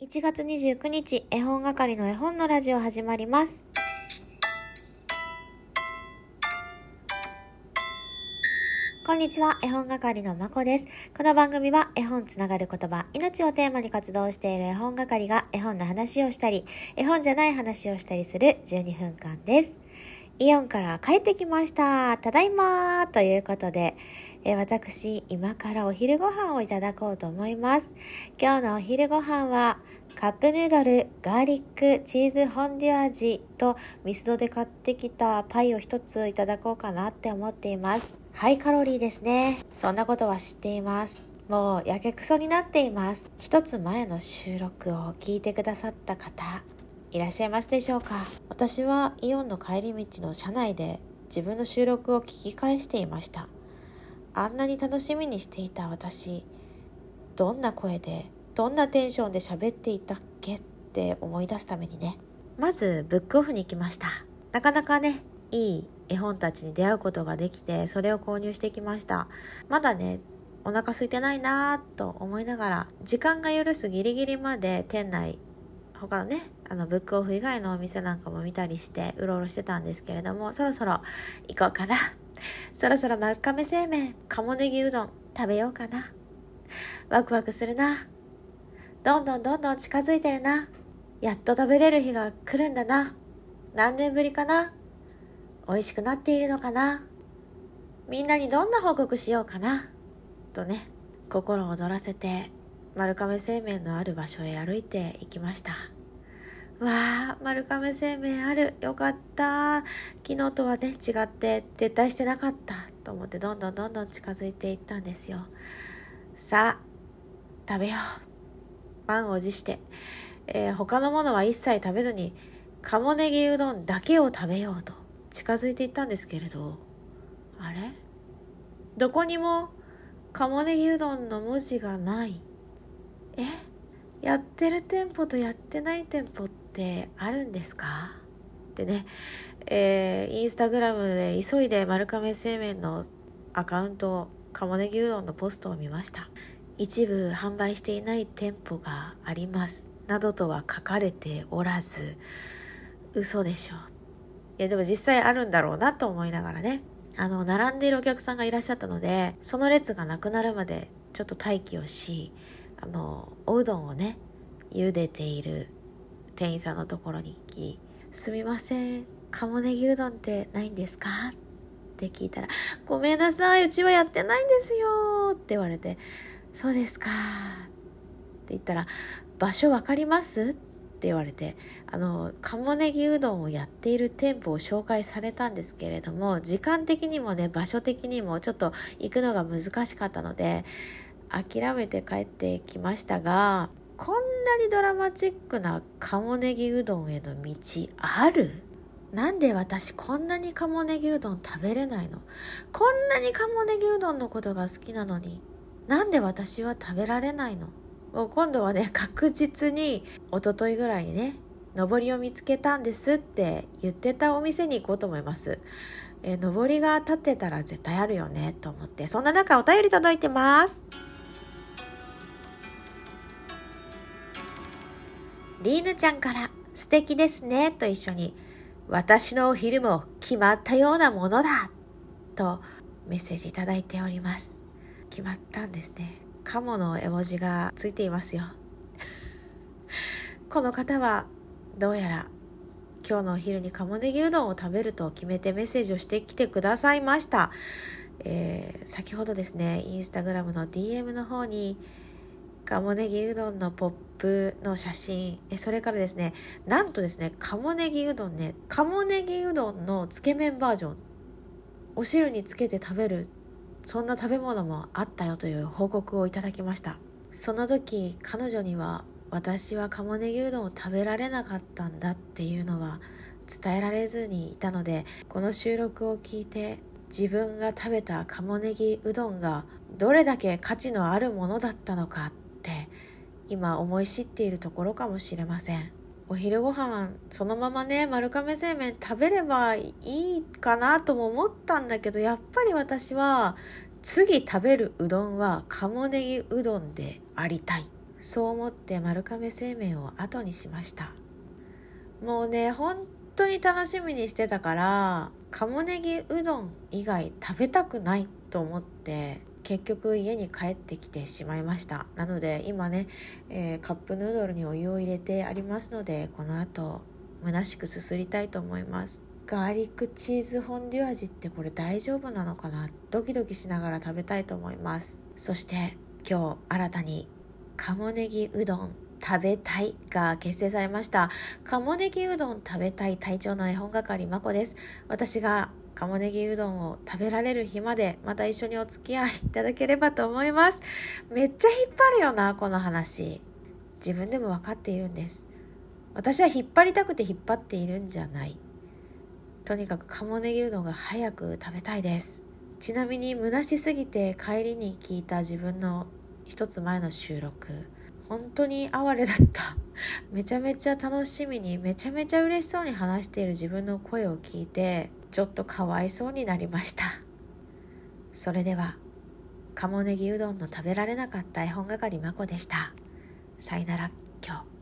1月29日、絵本係の絵本のラジオ始まります。こんにちは、絵本係のまこです。この番組は絵本つながる言葉、命をテーマに活動している絵本係が絵本の話をしたり、絵本じゃない話をしたりする12分間です。イオンから帰ってきました。ただいまということで、えー私、今からお昼ご飯をいただこうと思います。今日のお昼ご飯は、カップヌードル、ガーリック、チーズフォンデュ味とミスドで買ってきたパイを一ついただこうかなって思っています。ハイカロリーですね。そんなことは知っています。もうやけくそになっています。一つ前の収録を聞いてくださった方、いらっしゃいますでしょうか？私はイオンの帰り道の車内で自分の収録を聞き返していました。あんなに楽しみにしていた私、どんな声で、どんなテンションで喋っていたっけって思い出すためにね。まず、ブックオフに行きました。なかなかね、いい絵本たちに出会うことができて、それを購入してきました。まだね、お腹空いてないなぁと思いながら、時間が許すギリギリまで店内、他のね、あの、ブックオフ以外のお店なんかも見たりして、うろうろしてたんですけれども、そろそろ行こうかな。そろそろ丸亀製麺、鴨ネギうどん食べようかな。ワクワクするな。どんどんどんどん近づいてるな。やっと食べれる日が来るんだな。何年ぶりかな。美味しくなっているのかな。みんなにどんな報告しようかな。とね、心を躍らせて、丸亀製麺のある場所へ歩いて行きました。わあ、丸亀製麺ある。よかった。昨日とはね、違って撤退してなかった。と思ってどんどんどんどん近づいていったんですよ。さあ、食べよう。満を持して、えー他のものは一切食べずに、鴨ネギうどんだけを食べようと近づいていったんですけれど、あれ？どこにも鴨ネギうどんの文字がない。え？やってる店舗とやってない店舗ってあるんですか？ってね、えーインスタグラムで急いで丸亀製麺のアカウント鴨ネギうどんのポストを見ました。一部販売していない店舗があります。などとは書かれておらず嘘でしょいやでも実際あるんだろうなと思いながらね。あの並んでいるお客さんがいらっしゃったのでその列がなくなるまでちょっと待機をしあのおうどんをね茹でている店員さんのところに行き「すみません鴨ネギうどんってないんですか?」って聞いたら「ごめんなさいうちはやってないんですよ」って言われて「そうですか」って言ったら「場所わかります?」って言われてあの鴨ネギうどんをやっている店舗を紹介されたんですけれども時間的にもね場所的にもちょっと行くのが難しかったので諦めて帰ってきましたがこんなにドラマチックな鴨ネギうどんへの道ある？なんで私こんなに鴨ネギうどん食べれないの？こんなに鴨ネギうどんのことが好きなのに？なんで私は食べられないの？もう今度はね確実に一昨日ぐらいにね上りを見つけたんですって言ってたお店に行こうと思います。えー上りが立ってたら絶対あるよねと思って。そんな中お便り届いてます。リーヌちゃんから素敵ですねと一緒に私のお昼も決まったようなものだとメッセージいただいております。決まったんですね。カモの絵文字がついていますよ。この方はどうやら今日のお昼に鴨ネギうどんを食べると決めてメッセージをしてきてくださいました。えー先ほどですね、インスタグラムの DM の方に鴨ネギうどんのポップの写真、それからですね、なんとですね、鴨ネギうどんね、鴨ネギうどんのつけ麺バージョン、お汁につけて食べるそんな食べ物もあったよという報告をいただきました。その時彼女には私は鴨ネギうどんを食べられなかったんだっていうのは伝えられずにいたのでこの収録を聞いて自分が食べた鴨ネギうどんがどれだけ価値のあるものだったのか今思い知っているところかもしれません。お昼ご飯そのままね丸亀製麺食べればいいかなとも思ったんだけどやっぱり私は次食べるうどんは鴨ネギうどんでありたい。そう思って丸亀製麺を後にしました。もうね本当に楽しみにしてたから鴨ねぎうどん以外食べたくないと思って結局家に帰ってきてしまいました。なので今ね、えー、カップヌードルにお湯を入れてありますのでこの後虚しくすすりたいと思います。ガーリックチーズフォンデュ味ってこれ大丈夫なのかな？ドキドキしながら食べたいと思います。そして今日新たに鴨ねぎうどん食べたいが結成されました。鴨ねぎうどん食べたい隊長の絵本係まこです。私が鴨ねぎうどんを食べられる日までまた一緒にお付き合いいただければと思います。めっちゃ引っ張るよなこの話。自分でも分かっているんです。私は引っ張りたくて引っ張っているんじゃない。とにかく鴨ねぎうどんが早く食べたいです。ちなみに虚しすぎて帰りに聞いた自分の一つ前の収録。本当に哀れだった。めちゃめちゃ楽しみにめちゃめちゃ嬉しそうに話している自分の声を聞いてちょっとかわいそうになりました。それでは鴨ネギうどんの食べられなかった絵本係まこでした。さよなら今日。